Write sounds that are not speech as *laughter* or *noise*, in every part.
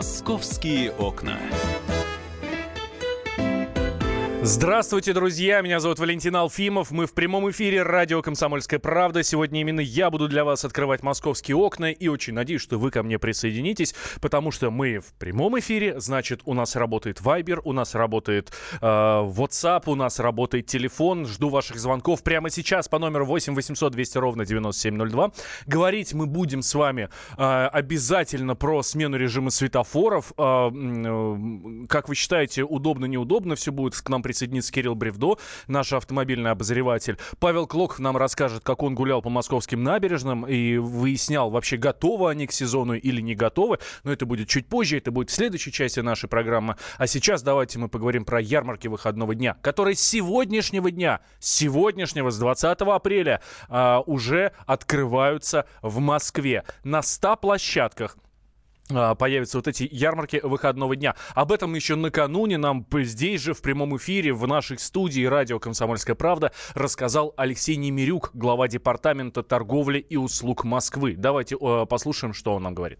Московские окна. Здравствуйте, друзья! Меня зовут Валентин Алфимов. Мы в прямом эфире радио «Комсомольская правда». Сегодня именно я буду для вас открывать московские окна. И очень надеюсь, что вы ко мне присоединитесь, потому что мы в прямом эфире. Значит, у нас работает Viber, у нас работает э, WhatsApp, у нас работает телефон. Жду ваших звонков прямо сейчас по номеру 8 800 200 ровно 9702. Говорить мы будем с вами э, обязательно про смену режима светофоров. Э, э, как вы считаете, удобно, неудобно все будет к нам присоединится Кирилл Бревдо, наш автомобильный обозреватель. Павел Клоков нам расскажет, как он гулял по московским набережным и выяснял, вообще готовы они к сезону или не готовы. Но это будет чуть позже, это будет в следующей части нашей программы. А сейчас давайте мы поговорим про ярмарки выходного дня, которые с сегодняшнего дня, сегодняшнего, с 20 апреля, а, уже открываются в Москве на 100 площадках появятся вот эти ярмарки выходного дня. Об этом еще накануне нам здесь же в прямом эфире в нашей студии радио «Комсомольская правда» рассказал Алексей Немирюк, глава департамента торговли и услуг Москвы. Давайте э, послушаем, что он нам говорит.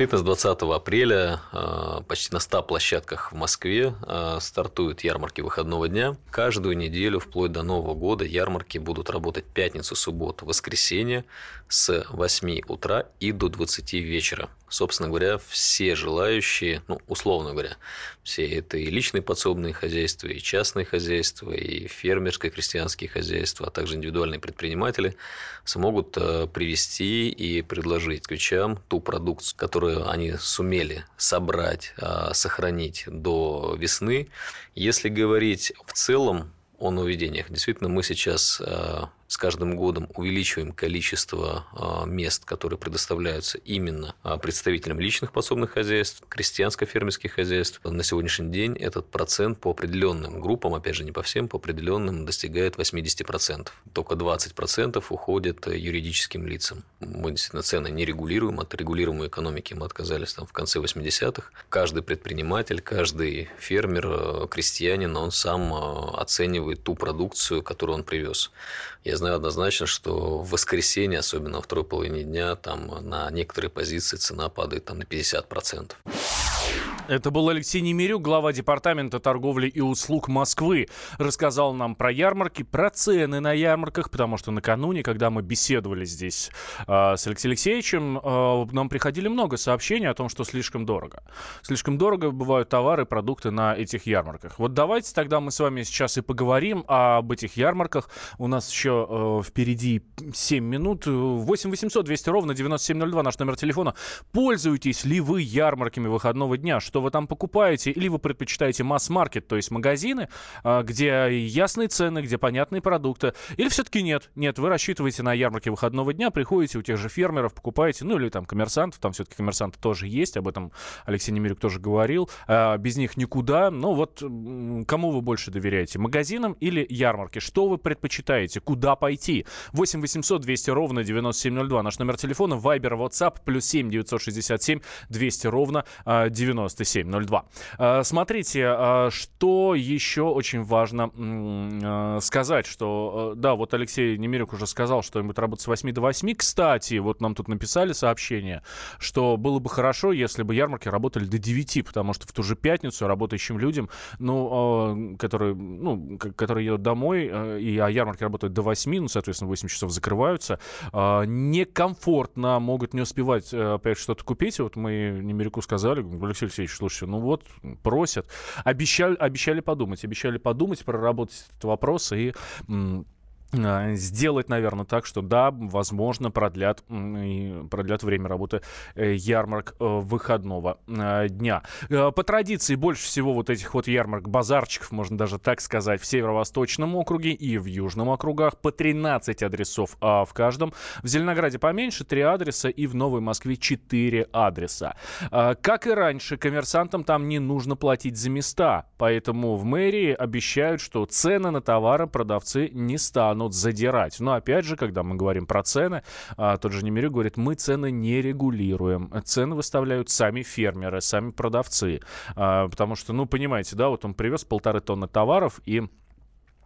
Действительно, с 20 апреля а, почти на 100 площадках в Москве а, стартуют ярмарки выходного дня. Каждую неделю, вплоть до Нового года, ярмарки будут работать пятницу, субботу, воскресенье с 8 утра и до 20 вечера. Собственно говоря, все желающие, ну, условно говоря, все это и личные подсобные хозяйства, и частные хозяйства, и фермерские крестьянские хозяйства, а также индивидуальные предприниматели смогут а, привести и предложить ключам ту продукцию, которую они сумели собрать, а, сохранить до весны. Если говорить в целом о нововведениях, действительно мы сейчас а, с каждым годом увеличиваем количество а, мест, которые предоставляются именно а, представителям личных подсобных хозяйств, крестьянско-фермерских хозяйств. На сегодняшний день этот процент по определенным группам, опять же не по всем, по определенным достигает 80%. Только 20% уходит юридическим лицам. Мы действительно цены не регулируем, от регулируемой экономики мы отказались там в конце 80-х. Каждый предприниматель, каждый фермер, э, крестьянин, он сам э, оценивает ту продукцию, которую он привез. Я знаю однозначно, что в воскресенье, особенно во второй половине дня, там на некоторые позиции цена падает там, на 50%. Это был Алексей Немирюк, глава Департамента торговли и услуг Москвы. Рассказал нам про ярмарки, про цены на ярмарках, потому что накануне, когда мы беседовали здесь э, с Алексеем Алексеевичем, э, нам приходили много сообщений о том, что слишком дорого. Слишком дорого бывают товары, продукты на этих ярмарках. Вот давайте тогда мы с вами сейчас и поговорим об этих ярмарках. У нас еще э, впереди 7 минут. 8 800 200 ровно 9702 наш номер телефона. Пользуетесь ли вы ярмарками выходного дня? Что вы там покупаете, или вы предпочитаете масс-маркет, то есть магазины, а, где ясные цены, где понятные продукты, или все-таки нет? Нет, вы рассчитываете на ярмарке выходного дня, приходите у тех же фермеров, покупаете, ну или там коммерсантов, там все-таки коммерсанты тоже есть, об этом Алексей Немирюк тоже говорил, а, без них никуда. Ну вот кому вы больше доверяете, магазинам или ярмарке? Что вы предпочитаете? Куда пойти? 8 800 200 ровно 9702. Наш номер телефона, Viber, WhatsApp, плюс 7 967 200 ровно 97 9702. Э, смотрите, э, что еще очень важно э, сказать, что, да, вот Алексей Немирюк уже сказал, что им будет работать с 8 до 8. Кстати, вот нам тут написали сообщение, что было бы хорошо, если бы ярмарки работали до 9, потому что в ту же пятницу работающим людям, ну, которые, ну, которые едут домой, и а ярмарки работают до 8, ну, соответственно, 8 часов закрываются, некомфортно, могут не успевать опять что-то купить. Вот мы Немирюку сказали, Алексей Алексеевич, слушайте, ну вот, просят. Обещали, обещали подумать, обещали подумать, проработать этот вопрос и сделать, наверное, так, что да, возможно, продлят, продлят время работы э, ярмарок э, выходного э, дня. По традиции больше всего вот этих вот ярмарок, базарчиков, можно даже так сказать, в Северо-Восточном округе и в Южном округах по 13 адресов а в каждом. В Зеленограде поменьше, 3 адреса и в Новой Москве 4 адреса. А, как и раньше, коммерсантам там не нужно платить за места, поэтому в мэрии обещают, что цены на товары продавцы не станут станут задирать. Но опять же, когда мы говорим про цены, а, тот же Немирюк говорит, мы цены не регулируем. Цены выставляют сами фермеры, сами продавцы. А, потому что, ну, понимаете, да, вот он привез полторы тонны товаров и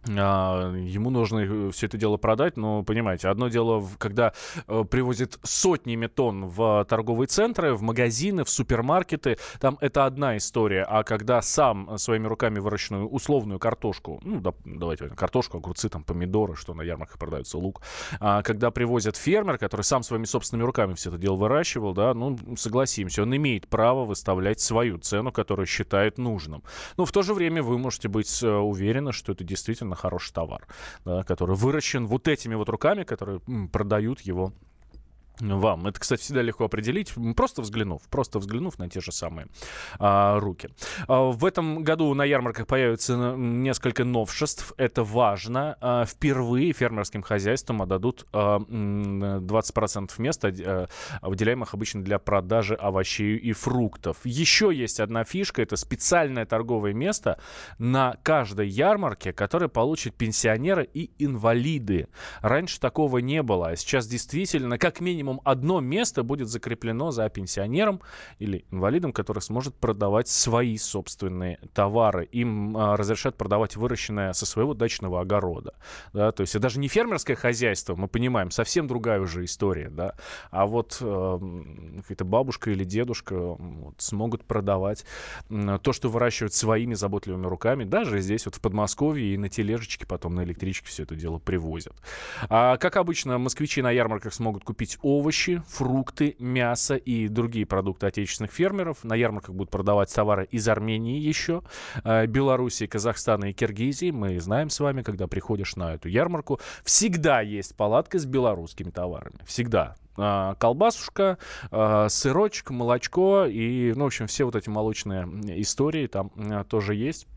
ему нужно э, все это дело продать, но, понимаете, одно дело, когда э, привозят сотнями тонн в торговые центры, в магазины, в супермаркеты, там это одна история, а когда сам своими руками выращенную условную картошку, ну, да, давайте, картошку, огурцы, там, помидоры, что на ярмарках продаются, лук, а когда привозят фермер, который сам своими собственными руками все это дело выращивал, да, ну, согласимся, он имеет право выставлять свою цену, которую считает нужным. Но в то же время вы можете быть э, уверены, что это действительно хороший товар, да, который выращен вот этими вот руками, которые м, продают его вам. Это, кстати, всегда легко определить, просто взглянув, просто взглянув на те же самые а, руки. А, в этом году на ярмарках появится несколько новшеств. Это важно. А, впервые фермерским хозяйствам отдадут а, 20% места, а, выделяемых обычно для продажи овощей и фруктов. Еще есть одна фишка. Это специальное торговое место на каждой ярмарке, которое получат пенсионеры и инвалиды. Раньше такого не было, а сейчас действительно, как минимум, минимум одно место будет закреплено за пенсионером или инвалидом, который сможет продавать свои собственные товары. Им а, разрешат продавать выращенное со своего дачного огорода. Да? То есть даже не фермерское хозяйство, мы понимаем, совсем другая уже история. Да? А вот э, какая-то бабушка или дедушка вот, смогут продавать э, то, что выращивают своими заботливыми руками. Даже здесь вот в Подмосковье и на тележечке, потом на электричке все это дело привозят. А, как обычно, москвичи на ярмарках смогут купить овощи, фрукты, мясо и другие продукты отечественных фермеров. На ярмарках будут продавать товары из Армении еще, э, Белоруссии, Казахстана и Киргизии. Мы знаем с вами, когда приходишь на эту ярмарку, всегда есть палатка с белорусскими товарами. Всегда э, колбасушка, э, сырочек, молочко и, ну, в общем, все вот эти молочные истории там тоже есть.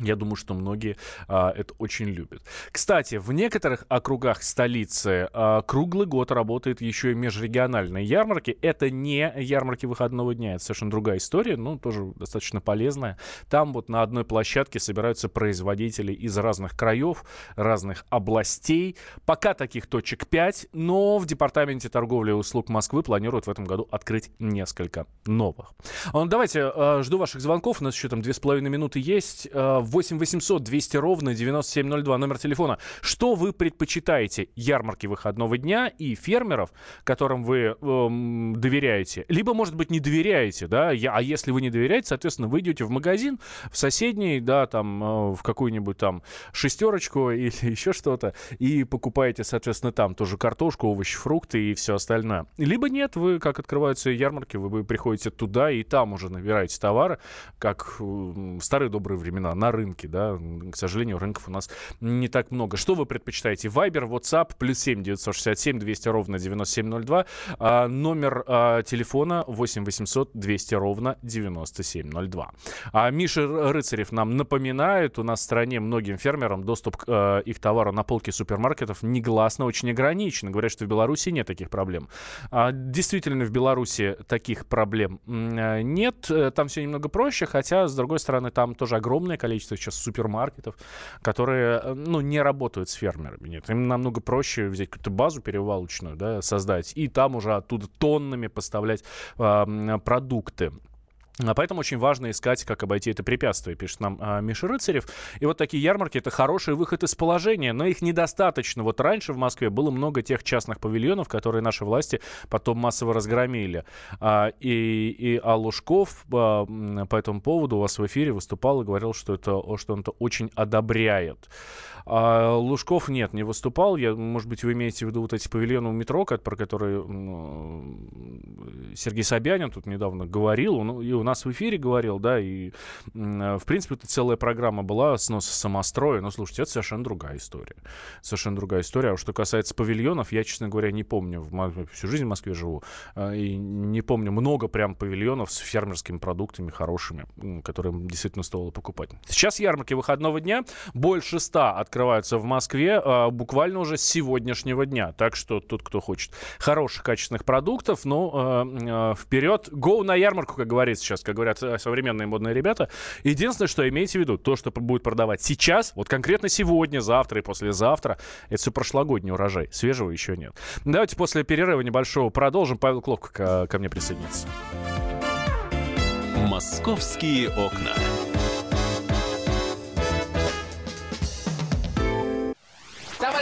Я думаю, что многие а, это очень любят. Кстати, в некоторых округах столицы а, круглый год работает еще и межрегиональные ярмарки. Это не ярмарки выходного дня, это совершенно другая история, но тоже достаточно полезная. Там вот на одной площадке собираются производители из разных краев, разных областей. Пока таких точек 5, но в Департаменте торговли и услуг Москвы планируют в этом году открыть несколько новых. А, давайте, а, жду ваших звонков. У нас еще там 2,5 минуты есть. А, 8 800 200 ровно 9702, номер телефона. Что вы предпочитаете? Ярмарки выходного дня и фермеров, которым вы эм, доверяете? Либо, может быть, не доверяете, да? Я, а если вы не доверяете, соответственно, вы идете в магазин, в соседний, да, там, э, в какую-нибудь там шестерочку *laughs* или еще что-то, и покупаете, соответственно, там тоже картошку, овощи, фрукты и все остальное. Либо нет, вы, как открываются ярмарки, вы приходите туда и там уже набираете товары, как в старые добрые времена, на рынке, да, к сожалению, рынков у нас не так много. Что вы предпочитаете? Вайбер, WhatsApp, плюс 7 967 200 ровно 9702, а, номер а, телефона 8 800 200 ровно 9702. А Миша Рыцарев нам напоминает, у нас в стране многим фермерам доступ к а, их товару на полке супермаркетов негласно очень ограничен. Говорят, что в Беларуси нет таких проблем. А, действительно, в Беларуси таких проблем а, нет. Там все немного проще, хотя, с другой стороны, там тоже огромное количество количество сейчас супермаркетов, которые, э, ну, не работают с фермерами. Нет, им намного проще взять какую-то базу перевалочную, да, создать, и там уже оттуда тоннами поставлять э, продукты. А поэтому очень важно искать, как обойти это препятствие, пишет нам а, Миша Рыцарев. И вот такие ярмарки — это хороший выход из положения, но их недостаточно. Вот раньше в Москве было много тех частных павильонов, которые наши власти потом массово разгромили. А, и, и а Лужков а, по этому поводу у вас в эфире выступал и говорил, что, это, что он это очень одобряет. А Лужков нет, не выступал. Я, может быть, вы имеете в виду вот эти павильоны у метро, про которые Сергей Собянин тут недавно говорил, он и у нас в эфире говорил, да, и, в принципе, это целая программа была сноса самостроя. Но, слушайте, это совершенно другая история. Совершенно другая история. А что касается павильонов, я, честно говоря, не помню. В всю жизнь в Москве живу. А, и не помню много прям павильонов с фермерскими продуктами хорошими, которые действительно стоило покупать. Сейчас ярмарки выходного дня. Больше ста от открываются в Москве э, буквально уже с сегодняшнего дня. Так что тут, кто хочет хороших, качественных продуктов, ну, э, э, вперед. Go на ярмарку, как говорится сейчас, как говорят э, современные модные ребята. Единственное, что имейте в виду, то, что будет продавать сейчас, вот конкретно сегодня, завтра и послезавтра, это все прошлогодний урожай. Свежего еще нет. Давайте после перерыва небольшого продолжим. Павел Клопко ко, ко мне присоединится. «Московские окна».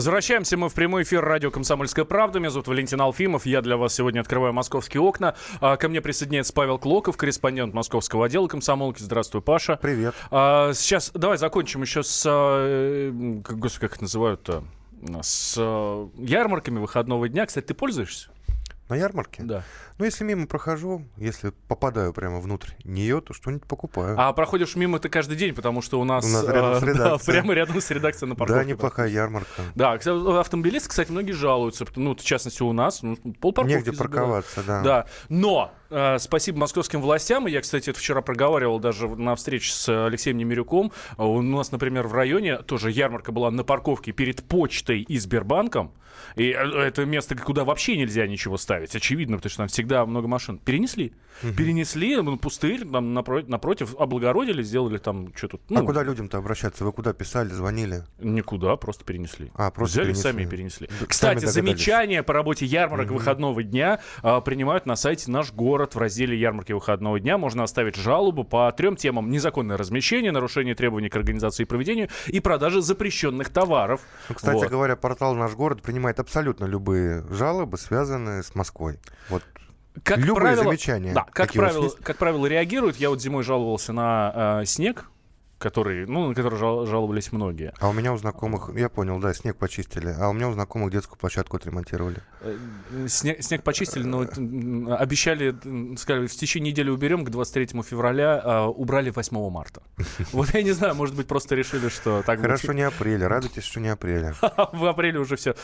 Возвращаемся мы в прямой эфир радио «Комсомольская правда». Меня зовут Валентин Алфимов. Я для вас сегодня открываю московские окна. А, ко мне присоединяется Павел Клоков, корреспондент московского отдела комсомолки. Здравствуй, Паша. Привет. А, сейчас давай закончим еще с... а, Как, господи, как их называют-то? С ярмарками выходного дня. Кстати, ты пользуешься? На ярмарке? Да. Ну, если мимо прохожу, если попадаю прямо внутрь нее, то что-нибудь покупаю. А проходишь мимо ты каждый день, потому что у нас, У нас рядом с да, прямо рядом с редакцией на парковке. да, неплохая ярмарка. Да, автомобилисты, кстати, многие жалуются. Ну, в частности, у нас ну, полпарковки Негде забирают. парковаться, да. Да, но э, спасибо московским властям. Я, кстати, это вчера проговаривал даже на встрече с Алексеем Немирюком. У нас, например, в районе тоже ярмарка была на парковке перед почтой и Сбербанком. И э, это место, куда вообще нельзя ничего ставить. Очевидно, потому что там всегда много машин. Перенесли. Перенесли, ну, пустырь, там напро- напротив, облагородили, сделали там что-то. Ну, а куда людям-то обращаться? Вы куда писали, звонили? Никуда, просто перенесли. А, просто Взяли перенесли. сами и перенесли. Да, Кстати, сами замечания по работе ярмарок выходного дня а, принимают на сайте «Наш город» в разделе «Ярмарки выходного дня». Можно оставить жалобу по трем темам. Незаконное размещение, нарушение требований к организации и проведению и продажа запрещенных товаров. Ну, кстати Вот. говоря, портал «Наш город» принимает абсолютно любые жалобы, связанные с Москвой. Вот Как любые правило, замечания. Да, как правило, есть? как правило, реагируют. Я вот зимой жаловался на э, снег, который, ну, на который жал- жаловались многие. А у меня у знакомых, я понял, да, снег почистили, а у меня у знакомых детскую площадку отремонтировали. Э, Снег, снег почистили, но м, обещали, сказали, в течение недели уберем, к 23 февраля а, убрали 8 марта. *laughs* Вот я не знаю, может быть, просто решили, что так. Хорошо, не апреля, радуйтесь, что не апреля. *laughs* В апреле уже все,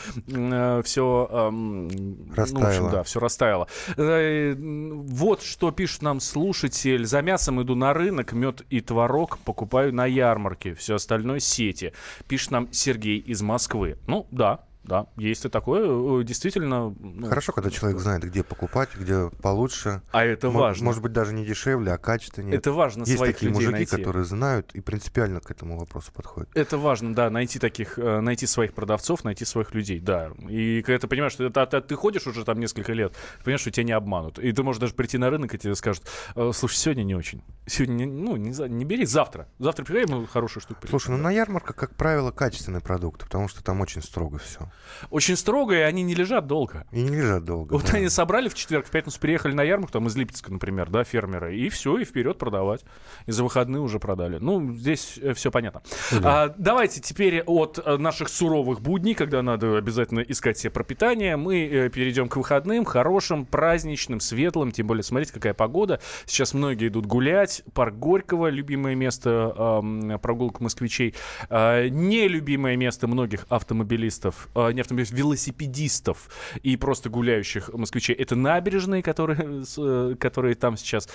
все, ну, Растаяло. да, все растаяло. Э, Вот что пишет нам слушатель. За мясом иду на рынок, мед и творог покупаю на ярмарке. Все остальное сети. Пишет нам Сергей из Москвы. Ну, да, да, есть и такое. Э, Действительно. ну, Хорошо, когда человек знает, где покупать, где получше. А это Мо- важно. Может быть, даже не дешевле, а качественнее. Это важно Есть своих такие людей мужики, найти. которые знают и принципиально к этому вопросу подходят. Это важно, да, найти таких, э, найти своих продавцов, найти своих людей, да. И когда ты понимаешь, что это, это- ты ходишь уже там несколько лет, ты понимаешь, что тебя не обманут. И ты можешь даже прийти на рынок, и тебе скажут, «Э, слушай, сегодня не очень. Сегодня, ну, не, не бери, завтра. Завтра приходи, мы хорошую штуку принесем». Слушай, ну на ярмарках, как правило, качественный продукт, потому что там очень строго все. Очень строго, и они не лежат долго. И не лежат долго. Вот да. они собрали в четверг, в пятницу приехали на ярмарку, там из Липецка, например, да, фермеры, и все, и вперед продавать. И за выходные уже продали. Ну, здесь все понятно. А, давайте теперь от э, наших суровых будней, когда надо обязательно искать себе пропитание, мы э, перейдем к выходным, хорошим, праздничным, светлым. Тем более, смотрите, какая погода. Сейчас многие идут гулять. Парк Горького, любимое место ам, прогулок москвичей. А, нелюбимое место многих автомобилистов, а, не автомобилистов, велосипедистов и просто гуляющих москвичей. Это набережные, которые, с, э, которые там сейчас...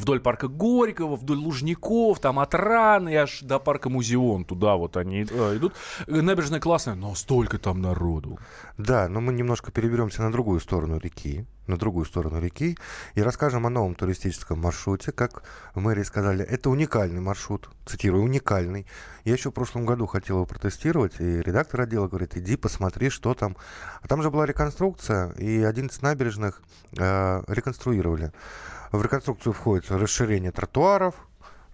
Вдоль парка Горького, вдоль Лужников, там от Раны аж до парка Музеон. Туда вот они э, идут. Э, Набережная классная, но столько там народу. Да, но мы немножко переберемся на другую сторону реки, на другую сторону реки, и расскажем о новом туристическом маршруте. Как в мэрии сказали, это уникальный маршрут, цитирую, уникальный. Я еще в прошлом году хотел его протестировать, и редактор отдела говорит, иди посмотри, что там. А там же была реконструкция, и 11 набережных э, реконструировали. В реконструкцию входит расширение тротуаров,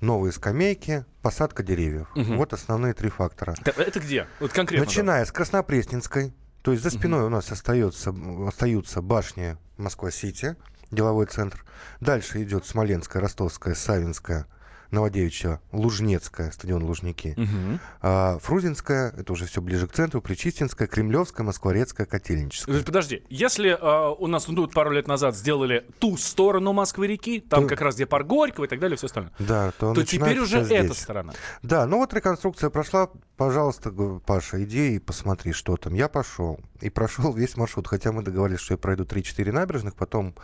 новые скамейки, посадка деревьев. Мгм. Вот основные три фактора. Это, где? Вот конкретно. да. Начиная с Краснопресненской, то есть за спиной у нас остается, остаются башни Москва-Сити, деловой центр. Дальше идет Смоленская, Ростовская, Савинская, Новодевичья, Лужнецкая, стадион Лужники. Мгм. А, Фрузинская, это уже все ближе к центру, Причистинская, Кремлевская, Москворецкая, Котельническая. подожди, если э, у нас ну, тут пару лет назад сделали ту сторону Москвы-реки, там То- как раз где парк Горького и так далее, все остальное, Да, то, то теперь уже всё эта здесь. сторона. Да, ну вот реконструкция прошла. Пожалуйста, Паша, иди и посмотри, что там. Я пошел. И прошел весь маршрут. Хотя мы договорились, что я пройду 3-4 набережных, потом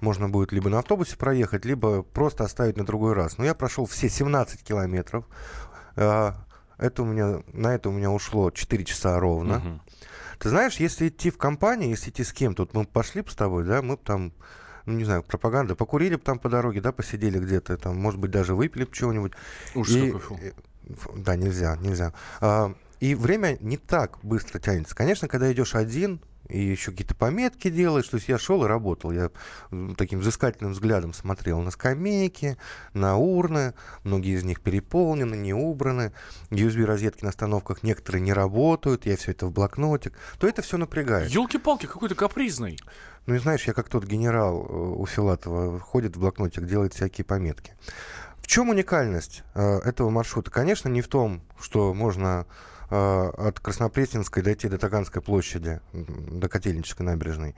можно будет либо на автобусе проехать, либо просто оставить на другой раз. Но я прошел все 17 километров. А, Это у меня, на это у меня ушло 4 часа ровно. Мгм. Ты знаешь, если идти в компании, если идти с кем-то, вот мы пошли бы с тобой, да, мы бы там ну, не знаю, пропаганда, покурили бы там по дороге, да, посидели где-то, там, может быть, даже выпили бы чего-нибудь. Ужас И- Да, нельзя, нельзя. А, И время не так быстро тянется. Конечно, когда идешь один, и еще какие-то пометки делаешь. То есть я шел и работал. Я таким взыскательным взглядом смотрел на скамейки, на урны. Многие из них переполнены, не убраны. USB-розетки на остановках некоторые не работают. Я все это в блокнотик. То это все напрягает. Елки-палки, какой-то капризный. Ну и знаешь, я как тот генерал э, у Филатова ходит в блокнотик, делает всякие пометки. В чем уникальность э, этого маршрута? Конечно, не в том, что можно от Краснопресненской дойти до Таганской площади, до Котельнической набережной,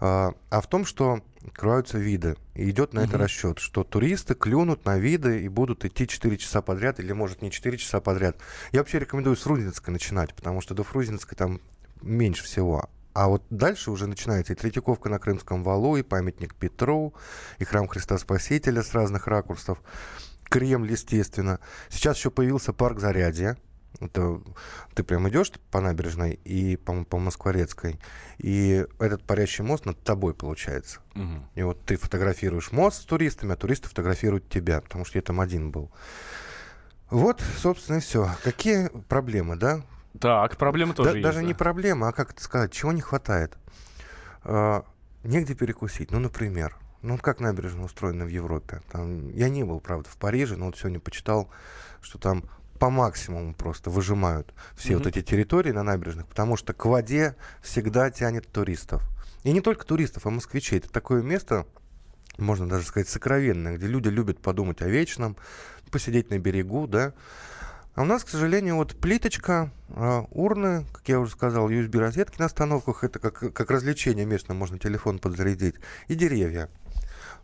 а а в том, что открываются виды. И идет на это Мгм. расчет, что туристы клюнут на виды и будут идти 4 часа подряд, или, может, не 4 часа подряд. Я вообще рекомендую с Фрунзенской начинать, потому что до Фрунзенской там меньше всего. А вот дальше уже начинается и Третьяковка на Крымском валу, и памятник Петру, и храм Христа Спасителя с разных ракурсов, Кремль, естественно. Сейчас еще появился парк Зарядье. Это ты прям идешь по набережной и по, по Москворецкой, и этот парящий мост над тобой получается. Мгм. И вот ты фотографируешь мост с туристами, а туристы фотографируют тебя, потому что я там один был. Вот, собственно, и все. Какие проблемы, да? Так, проблемы тоже Да- есть. даже да. не проблема, а как это сказать, чего не хватает? А, негде перекусить. Ну, например, ну как набережная устроена в Европе. Там, я не был, правда, в Париже, но вот сегодня почитал, что там по максимуму просто выжимают все вот Мгм. эти территории на набережных, потому что к воде всегда тянет туристов. И не только туристов, а москвичей. Это такое место, можно даже сказать, сокровенное, где люди любят подумать о вечном, посидеть на берегу, да. А у нас, к сожалению, вот плиточка, а, урны, как я уже сказал, USB-розетки на остановках, это как, как развлечение местное, можно телефон подзарядить, и деревья.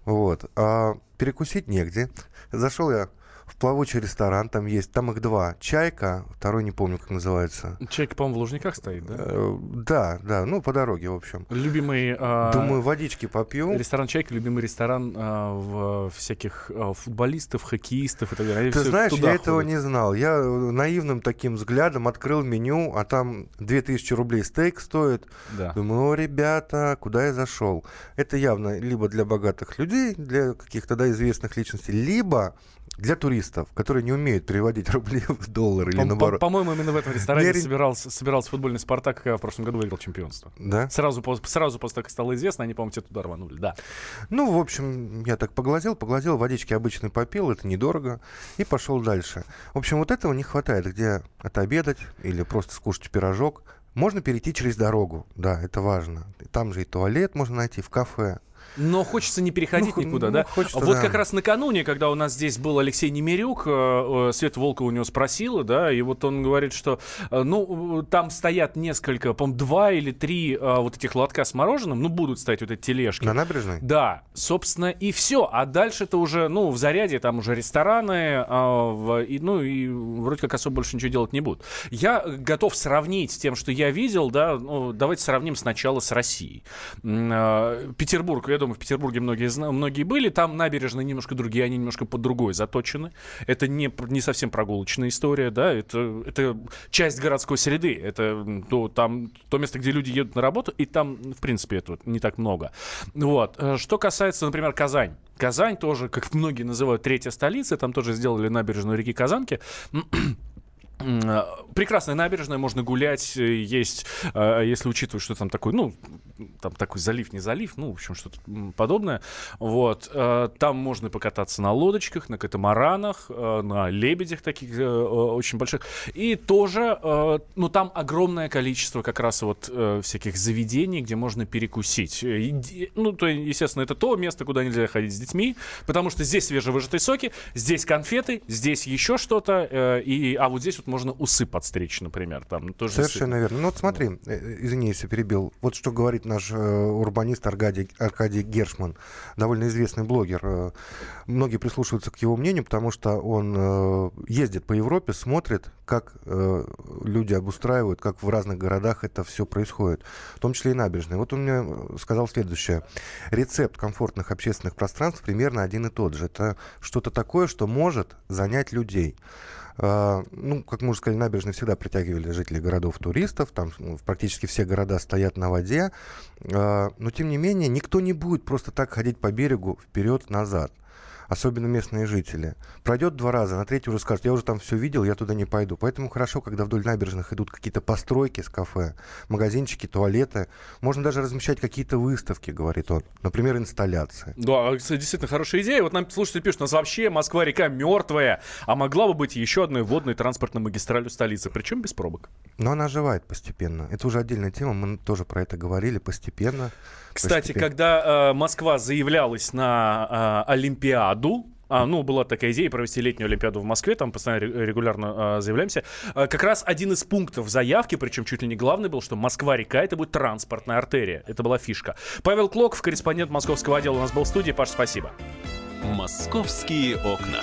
Вот. А перекусить негде. Зашел я в плавучий ресторан, там есть, там их два. Чайка, второй не помню, как называется. Человек, по-моему, в Лужниках стоит, да? Э, Да, да, ну, по дороге, в общем. Любимый... а, Думаю, водички попью. Ресторан «Чайка» — любимый ресторан а, в всяких а, футболистов, хоккеистов и так далее. Они Ты знаешь, я этого не знал. Я э, наивным таким взглядом открыл меню, а там 2000 рублей стейк стоит. Да. Думаю, о, ребята, куда я зашел? Это явно либо для богатых людей, для каких-то да, известных личностей, либо для туристов, которые не умеют переводить *laughs* рубли в доллары или По- наоборот. По-моему, именно в этом ресторане ре- собирался, собирался футбольный «Спартак», когда в прошлом году выиграл чемпионство. Да? Сразу, сразу после того, как стало известно, они, по-моему, тебя туда рванули, да. Ну, в общем, я так поглазел, поглазел, водички обычно попил, это недорого, и пошел дальше. В общем, вот этого не хватает, где отобедать или просто скушать пирожок. Можно перейти через дорогу, да, это важно. Там же и туалет можно найти, в кафе. Но хочется не переходить Ну, никуда, ну, да? хочется, вот да. как раз накануне, когда у нас здесь был Алексей Немирюк, э, э, Света Волкова у него спросила, да, и вот он говорит, что, э, ну, там стоят несколько, по два или три вот этих лотка с мороженым, ну, будут стоять вот эти тележки. На набережной? Да, собственно, и все. А дальше это уже, ну, в заряде там уже рестораны, и, ну, и вроде как особо больше ничего делать не будут. Я готов сравнить с тем, что я видел, да, ну, давайте сравним сначала с Россией. Петербург, я думаю, в Петербурге многие, многие были, там набережные немножко другие, они немножко под другой заточены. Это не, не совсем прогулочная история, да, это, это часть городской среды, это то, там, то место, где люди едут на работу, и там, в принципе, этого не так много. Вот. Э, Что касается, например, Казань. Казань тоже, как многие называют, третья столица, там тоже сделали набережную реки Казанки. Э, Прекрасная набережная, можно гулять, э, есть, э, если учитывать, что там такой, ну, там такой залив, не залив, ну, в общем, что-то подобное. Вот. Там можно покататься на лодочках, на катамаранах, на лебедях таких э, очень больших. И тоже, ну, там огромное количество как раз вот э, всяких заведений, где можно перекусить. Ну, то, естественно, это то место, куда нельзя ходить с детьми, потому что здесь свежевыжатые соки, здесь конфеты, здесь еще что-то, и, а вот здесь вот можно усы подстричь, например. Там тоже Совершенно верно. Ну вот смотри, э, извини, если перебил. Вот что говорит наш э, урбанист Аркадий, Аркадий Гершман, довольно известный блогер. Э, Многие прислушиваются к его мнению, потому что он э, ездит по Европе, смотрит, как э, люди обустраивают, как в разных городах это все происходит, в том числе и набережные. Вот он мне э, сказал следующее. Рецепт комфортных общественных пространств примерно один и тот же. Это что-то такое, что может занять людей. А, ну, как мы уже сказали, набережные всегда притягивали жителей городов туристов, там ну, практически все города стоят на воде, а, но тем не менее никто не будет просто так ходить по берегу вперед-назад особенно местные жители. Пройдет два раза, на третий уже скажет, я уже там все видел, я туда не пойду. Поэтому хорошо, когда вдоль набережных идут какие-то постройки с кафе, магазинчики, туалеты. Можно даже размещать какие-то выставки, говорит он. Например, инсталляции. Да, кстати, действительно хорошая идея. Вот нам слушатели пишут, у нас вообще Москва-река мертвая, а могла бы быть еще одной водной транспортной магистралью столицы, причем без пробок. Но она оживает постепенно. Это уже отдельная тема, мы тоже про это говорили постепенно. Кстати, постепенно. когда э, Москва заявлялась на э, Олимпиаду, а, ну, была такая идея провести летнюю Олимпиаду в Москве, там постоянно регулярно а, заявляемся. А, как раз один из пунктов заявки, причем чуть ли не главный был, что Москва-река это будет транспортная артерия. Это была фишка. Павел Клоков, корреспондент московского отдела, у нас был в студии. Паш, спасибо. Московские окна.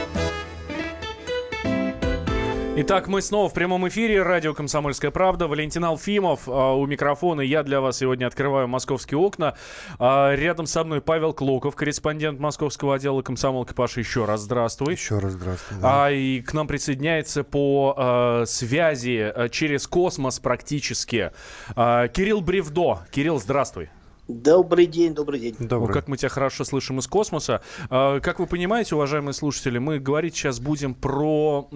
Итак, мы снова в прямом эфире. Радио «Комсомольская правда». Валентин Алфимов а, у микрофона. Я для вас сегодня открываю московские окна. А, рядом со мной Павел Клоков, корреспондент московского отдела комсомолки. Паша, еще раз здравствуй. Еще раз здравствуй. Да. А, и к нам присоединяется по а, связи а, через космос практически а, Кирилл Бревдо. Кирилл, здравствуй. Добрый день, добрый день. Добрый. Ну, как мы тебя хорошо слышим из космоса. А, как вы понимаете, уважаемые слушатели, мы говорить сейчас будем про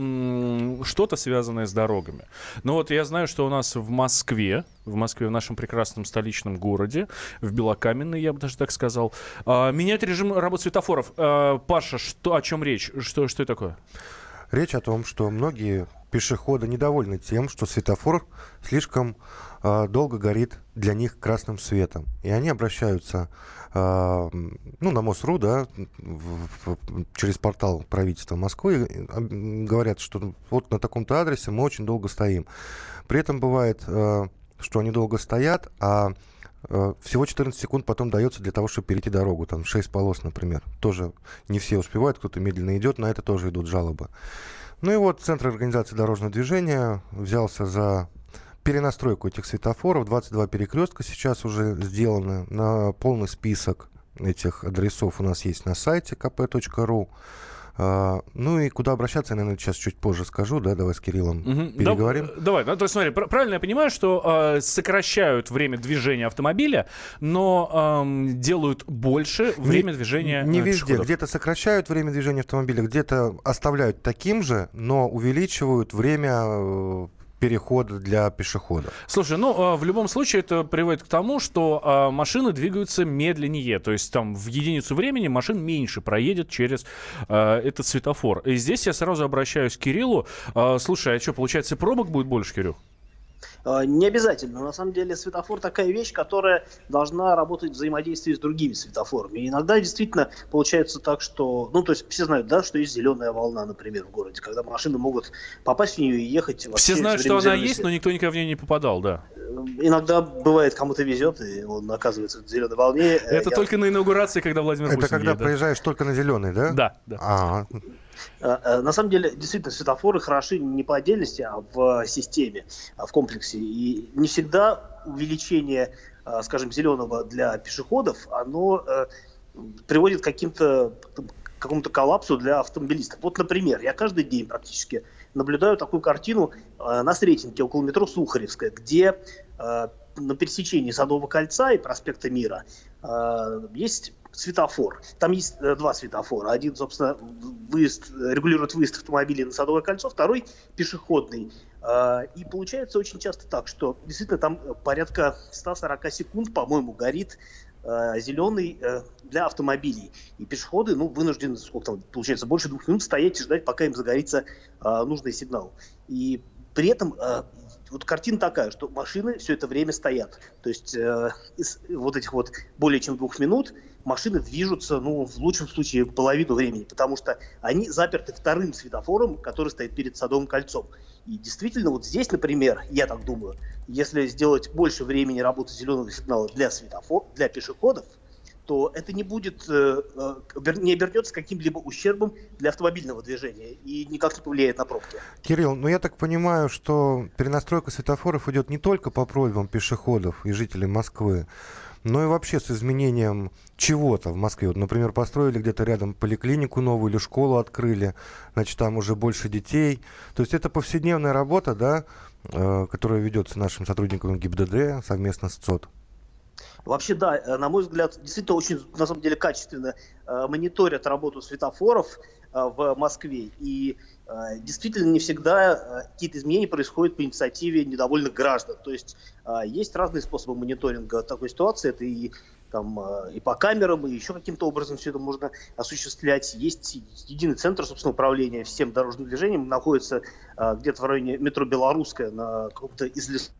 что-то связанное с дорогами. Но вот я знаю, что у нас в Москве, в Москве, в нашем прекрасном столичном городе, в Белокаменной, я бы даже так сказал, а, меняют режим работы светофоров. А, Паша, что, о чем речь? Что, что это такое? Речь о том, что многие пешеходы недовольны тем, что светофор слишком долго горит для них красным светом. И они обращаются э, ну, на МОСРУ, да, через портал правительства Москвы, говорят, что вот на таком-то адресе мы очень долго стоим. При этом бывает, э, что они долго стоят, а всего 14 секунд потом дается для того, чтобы перейти дорогу. Там 6 полос, например. Тоже не все успевают, кто-то медленно идет, на это тоже идут жалобы. Ну и вот Центр организации дорожного движения взялся за перенастройку этих светофоров. 22 перекрестка сейчас уже сделаны. На полный список этих адресов у нас есть на сайте kp.ru. А, ну и куда обращаться, я, наверное, сейчас чуть позже скажу, да, давай с Кириллом угу. переговорим. Да, давай, ну, то есть смотри, пр- правильно я понимаю, что э, сокращают время движения автомобиля, но э, делают больше время не, движения Не везде, где-то сокращают время движения автомобиля, где-то оставляют таким же, но увеличивают время э, перехода для пешеходов. Слушай, ну, а, в любом случае это приводит к тому, что а, машины двигаются медленнее. То есть там в единицу времени машин меньше проедет через а, этот светофор. И здесь я сразу обращаюсь к Кириллу. Слушай, а что, получается, пробок будет больше, Кирилл? А, не обязательно. На самом деле светофор такая вещь, которая должна работать в взаимодействии с другими светофорами. И иногда действительно получается так, что, ну то есть все знают, да, что есть зеленая волна, например, в городе, когда машины могут попасть в нее и ехать. Все знают, что она есть, но никто никогда в нее не попадал, да. Иногда бывает, кому-то везет, и он оказывается в зеленой волне. Это Я... только на инаугурации, когда Владимир Это когда едет, проезжаешь только на зеленый, да? Да, да. А, Э, э, на самом деле, действительно, светофоры хороши не по отдельности, а в системе, а в комплексе. И не всегда увеличение, э, скажем, зеленого для пешеходов, оно приводит к каким-то какому-то коллапсу для автомобилистов. Вот, например, я каждый день практически наблюдаю такую картину на Сретенке около метро Сухаревская, где на пересечении Садового кольца и проспекта Мира есть светофор. Там есть э, два светофора. Один, собственно, выезд, регулирует выезд автомобилей на Садовое кольцо, второй пешеходный. Э, и получается очень часто так, что действительно там порядка 140 секунд, по-моему, горит э, зеленый э, для автомобилей. И пешеходы ну, вынуждены, сколько там, получается, больше двух минут стоять и ждать, пока им загорится э, нужный сигнал. И при этом вот картина такая, что машины все это время стоят. То есть э, из вот этих вот более чем двух минут машины движутся, ну, в лучшем случае, половину времени, потому что они заперты вторым светофором, который стоит перед Садовым кольцом. И действительно, вот здесь, например, я так думаю, если сделать больше времени работы зеленого сигнала для светофор, для пешеходов, то это не будет, э, э, не обернется каким-либо ущербом для автомобильного движения и никак не повлияет на пробки. Кирилл, ну я так понимаю, что перенастройка светофоров идет не только по просьбам пешеходов и жителей Москвы, но и вообще с изменением чего-то в Москве. Вот, например, построили где-то рядом поликлинику новую или школу открыли, значит, там уже больше детей. То есть это повседневная работа, да, э, которая ведется нашим сотрудникам ГИБДД совместно с ЦОД. Вообще, да, э, на мой взгляд, действительно очень, на самом деле, качественно э, мониторят работу светофоров э, в Москве. И э, действительно не всегда э, какие-то изменения происходят по инициативе недовольных граждан. То есть э, есть разные способы мониторинга такой ситуации. Это и там э, и по камерам, и еще каким-то образом все это можно осуществлять. Есть единый центр, собственно, управления всем дорожным движением, находится э, где-то в районе метро Белорусская на каком-то излесном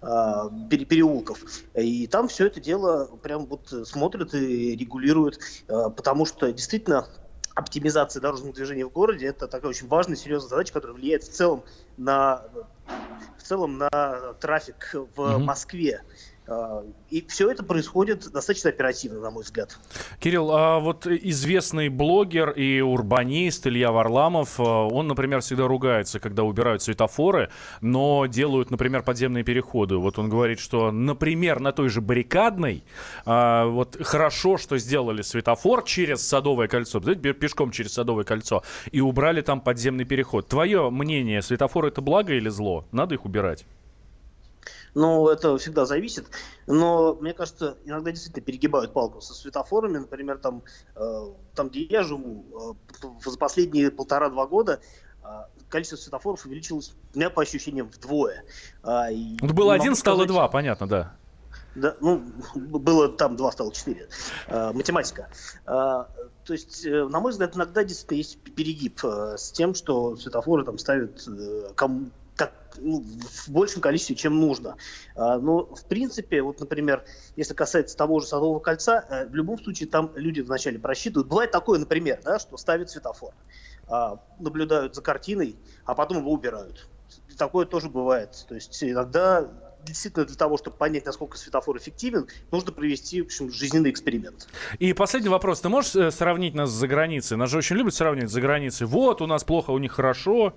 а, переулков. И там все это дело прям вот смотрят и регулируют, а, потому что действительно оптимизация дорожного движения в городе это такая очень важная, серьезная задача, которая влияет в целом на в целом на трафик в mm-hmm. Москве. А, и все это происходит достаточно оперативно, на мой взгляд. Кирилл, а вот известный блогер и урбанист Илья Варламов, а, он, например, всегда ругается, когда убирают светофоры, но делают, например, подземные переходы. Вот он говорит, что, например, на той же баррикадной, а, вот хорошо, что сделали светофор через Садовое кольцо, пешком через Садовое кольцо, и убрали там подземный переход. Твое мнение, светофоры это благо или зло? Надо их убирать? Ну, это всегда зависит. Но, мне кажется, иногда действительно перегибают палку со светофорами. Например, там, э, там где я живу, э, за последние полтора-два года э, количество светофоров увеличилось, у меня по ощущениям, вдвое. Э, и ну, было один, стало два, понятно, да. Да, ну, было там два, стало четыре. Э, математика. Э, то есть, э, на мой взгляд, иногда действительно есть перегиб с тем, что светофоры там ставят кому как, ну, в большем количестве, чем нужно. А, но, в принципе, вот, например, если касается того же Садового кольца, э, в любом случае там люди вначале просчитывают. Бывает такое, например, да, что ставят светофор, а, наблюдают за картиной, а потом его убирают. Такое тоже бывает. То есть иногда действительно для того, чтобы понять, насколько светофор эффективен, нужно провести, в общем, жизненный эксперимент. И последний вопрос. Ты можешь э, сравнить нас с заграницей? Нас же очень любят сравнивать с заграницей. Вот, у нас плохо, у них хорошо.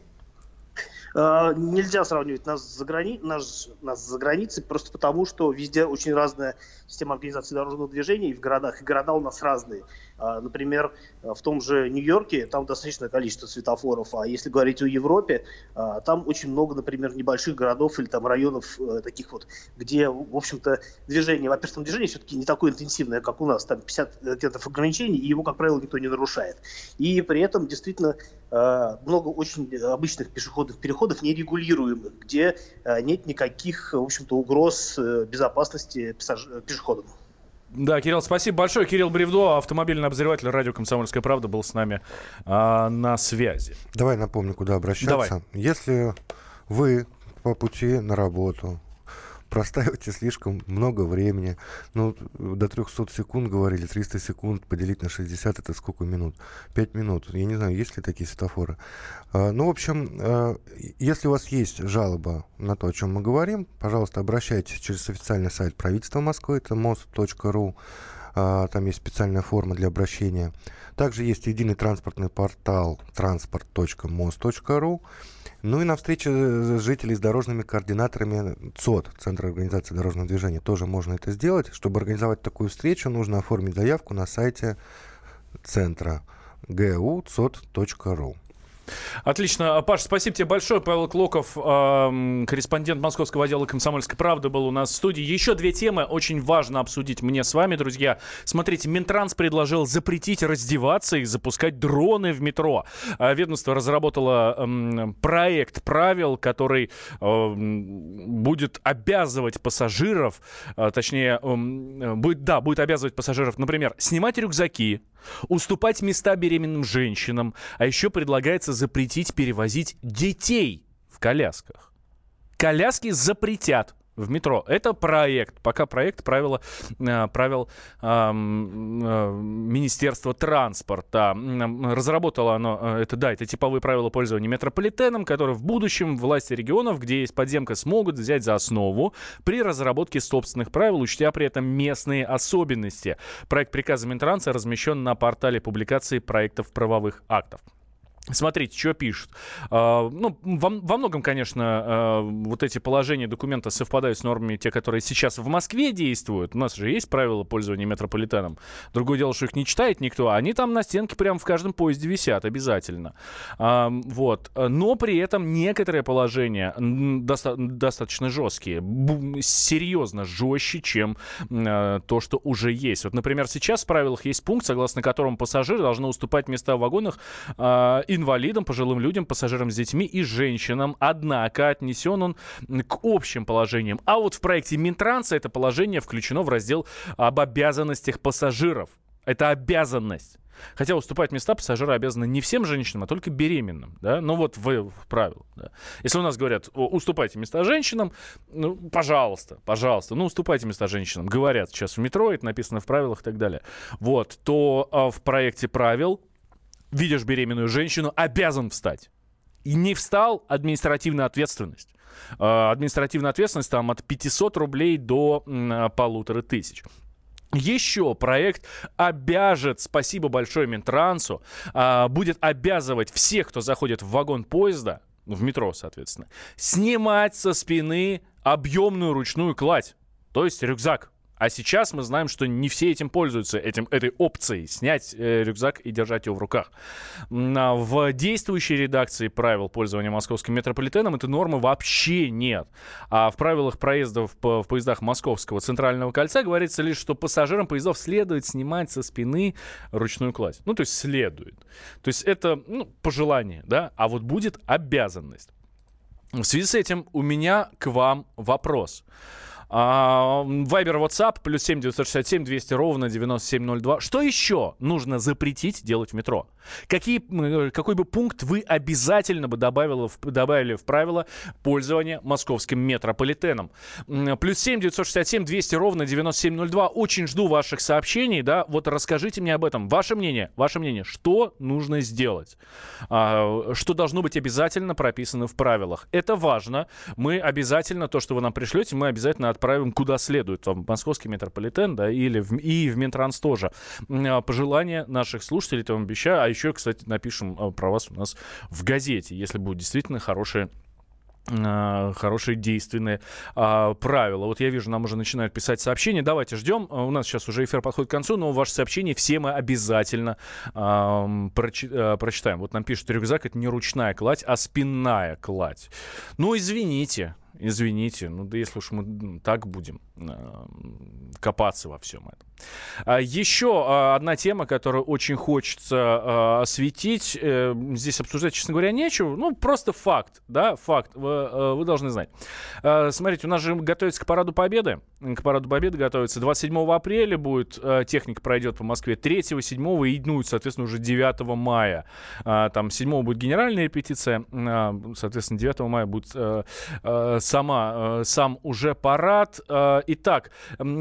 А, нельзя сравнивать нас за, грани... нас, нас за границей, просто потому что везде очень разная система организации дорожного движения и в городах. И города у нас разные. А, например, в том же Нью-Йорке там достаточное количество светофоров, а если говорить о Европе, а, там очень много, например, небольших городов или там районов э, таких вот, где, в общем-то, движение, во-первых, там движение все-таки не такое интенсивное, как у нас, там 50 километров ограничений, и его, как правило, никто не нарушает. И при этом действительно много очень обычных пешеходных переходов нерегулируемых, где э, нет никаких, в общем-то, угроз э, безопасности пешеходам. Да, Кирилл, спасибо большое. Кирилл Бревдо, автомобильный обозреватель радио «Комсомольская правда» был с нами а, на связи. Давай напомню, куда обращаться. Давай. Если вы по пути на работу простаиваете слишком много времени. Ну, до 300 секунд говорили, 300 секунд поделить на 60, это сколько минут? 5 минут. Я не знаю, есть ли такие светофоры. А, ну, в общем, а, если у вас есть жалоба на то, о чем мы говорим, пожалуйста, обращайтесь через официальный сайт правительства Москвы, это most.ru. А, там есть специальная форма для обращения. Также есть единый транспортный портал transport.most.ru. Ну и на встрече с жителей с дорожными координаторами ЦОД, Центра организации дорожного движения, тоже можно это сделать. Чтобы организовать такую встречу, нужно оформить заявку на сайте центра gucod.ru. Отлично. Паш, спасибо тебе большое. Павел Клоков, корреспондент Московского отдела «Комсомольской правды» был у нас в студии. Еще две темы очень важно обсудить мне с вами, друзья. Смотрите, Минтранс предложил запретить раздеваться и запускать дроны в метро. Э, ведомство разработало проект правил, который будет обязывать пассажиров, э, точнее, будет, да, будет обязывать пассажиров, например, снимать рюкзаки, уступать места беременным женщинам, а еще предлагается запретить перевозить детей в колясках. Коляски запретят в метро. Это проект. Пока проект правила, э, правил э, Министерства транспорта. Разработало оно, э, это да, это типовые правила пользования метрополитеном, которые в будущем власти регионов, где есть подземка, смогут взять за основу при разработке собственных правил, учтя при этом местные особенности. Проект приказа Минтранса размещен на портале публикации проектов правовых актов. Смотрите, что пишут. Uh, ну, во, многом, конечно, uh, вот эти положения документа совпадают с нормами, те, которые сейчас в Москве действуют. У нас же есть правила пользования метрополитеном. Другое дело, что их не читает никто. Они там на стенке прямо в каждом поезде висят обязательно. Вот. Но при этом некоторые положения доста- достаточно жесткие. Серьезно жестче, чем то, что уже есть. Вот, например, сейчас в правилах есть пункт, согласно которому пассажиры должны уступать места в вагонах инвалидам, пожилым людям, пассажирам с детьми и женщинам. Однако отнесен он к общим положениям. А вот в проекте Минтранса это положение включено в раздел об обязанностях пассажиров. Это обязанность. Хотя уступать места пассажиры обязаны не всем женщинам, а только беременным. Да? Ну вот в, в правилах. Да. Если у нас говорят, уступайте места женщинам, ну, пожалуйста, пожалуйста, ну, уступайте места женщинам. Говорят сейчас в метро, это написано в правилах и так далее. Вот, то а, в проекте правил видишь беременную женщину, обязан встать. И не встал, административная ответственность. Э, административная ответственность там от 500 рублей до э, полутора тысяч. Еще проект обяжет, спасибо большое Минтрансу, э, будет обязывать всех, кто заходит в вагон поезда, в метро, соответственно, снимать со спины объемную ручную кладь, то есть рюкзак. А сейчас мы знаем, что не все этим пользуются, этим, этой опцией снять э, рюкзак и держать его в руках. А в действующей редакции правил пользования московским метрополитеном этой нормы вообще нет. А в правилах проезда в, в поездах Московского центрального кольца говорится лишь, что пассажирам поездов следует снимать со спины ручную кладь. Ну, то есть следует. То есть это ну, пожелание, да, а вот будет обязанность. В связи с этим у меня к вам вопрос. Вайбер, WhatsApp, плюс 7 967 200 ровно 9702. Что еще нужно запретить делать в метро? Какие, э, какой бы пункт вы обязательно бы добавили добавили в правила пользования московским метрополитеном? Плюс 7 967 200 ровно 9702. Очень жду ваших сообщений, да, вот расскажите мне об этом. Ваше мнение, ваше мнение, что нужно сделать? А, что должно быть обязательно прописано в правилах? Это важно. Мы обязательно, то, что вы нам пришлете, мы обязательно отправим куда следует. Вам московский метрополитен, да, или в, и в Минтранс тоже. А, пожелания наших слушателей, там обещаю. А еще, кстати, напишем а, про вас у нас в газете, если будет действительно хорошая а, хорошие действенные а, правила. Вот я вижу, нам уже начинают писать сообщения. Давайте ждем. У нас сейчас уже эфир подходит к концу, но ваши сообщения все мы обязательно а, прочи, а, прочитаем. Вот нам пишут, рюкзак это не ручная кладь, а спинная кладь. Ну, извините, извините, ну да если уж мы так будем э, копаться во всем этом. А еще а, одна тема, которую очень хочется а, осветить, э, здесь обсуждать, честно говоря, нечего, ну просто факт, да, факт, вы, э, вы должны знать. Смотрите, у нас же готовится к Параду Победы, к Параду Победы готовится 27 апреля будет, техника пройдет по Москве 3, 7 и ну, соответственно, уже 9 мая. Там 7 будет генеральная репетиция, соответственно, 9 мая будет сама, э, сам уже парад. Э, итак,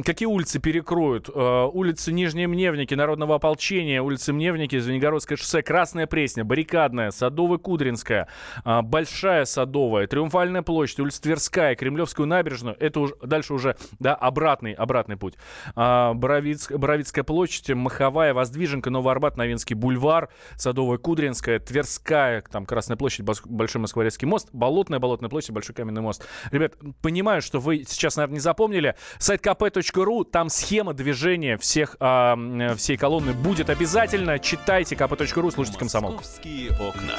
какие улицы перекроют? Э, улицы Нижние Мневники, Народного ополчения, улицы Мневники, Звенигородское шоссе, Красная Пресня, Баррикадная, Садовая Кудринская, Большая Садовая, Триумфальная площадь, улица Тверская, Кремлевскую набережную. Это уже дальше уже да, обратный, обратный путь. Боровицк, Боровицкая площадь, Маховая, Воздвиженка, Новый Арбат, Новинский бульвар, Садовая Кудринская, Тверская, там Красная площадь, Большой Москворецкий мост, Болотная, Болотная площадь, Большой Каменный мост. Ребят, понимаю, что вы сейчас, наверное, не запомнили. Сайт kp.ru, там схема движения всех, э, всей колонны будет обязательно. Читайте kp.ru, слушайте комсомолку. Московские окна.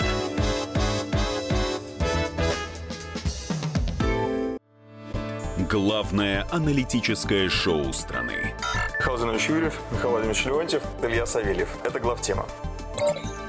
Главное аналитическое шоу страны. Михаил Юрьев, Михаил Владимирович Леонтьев, Илья Савельев. Это главтема.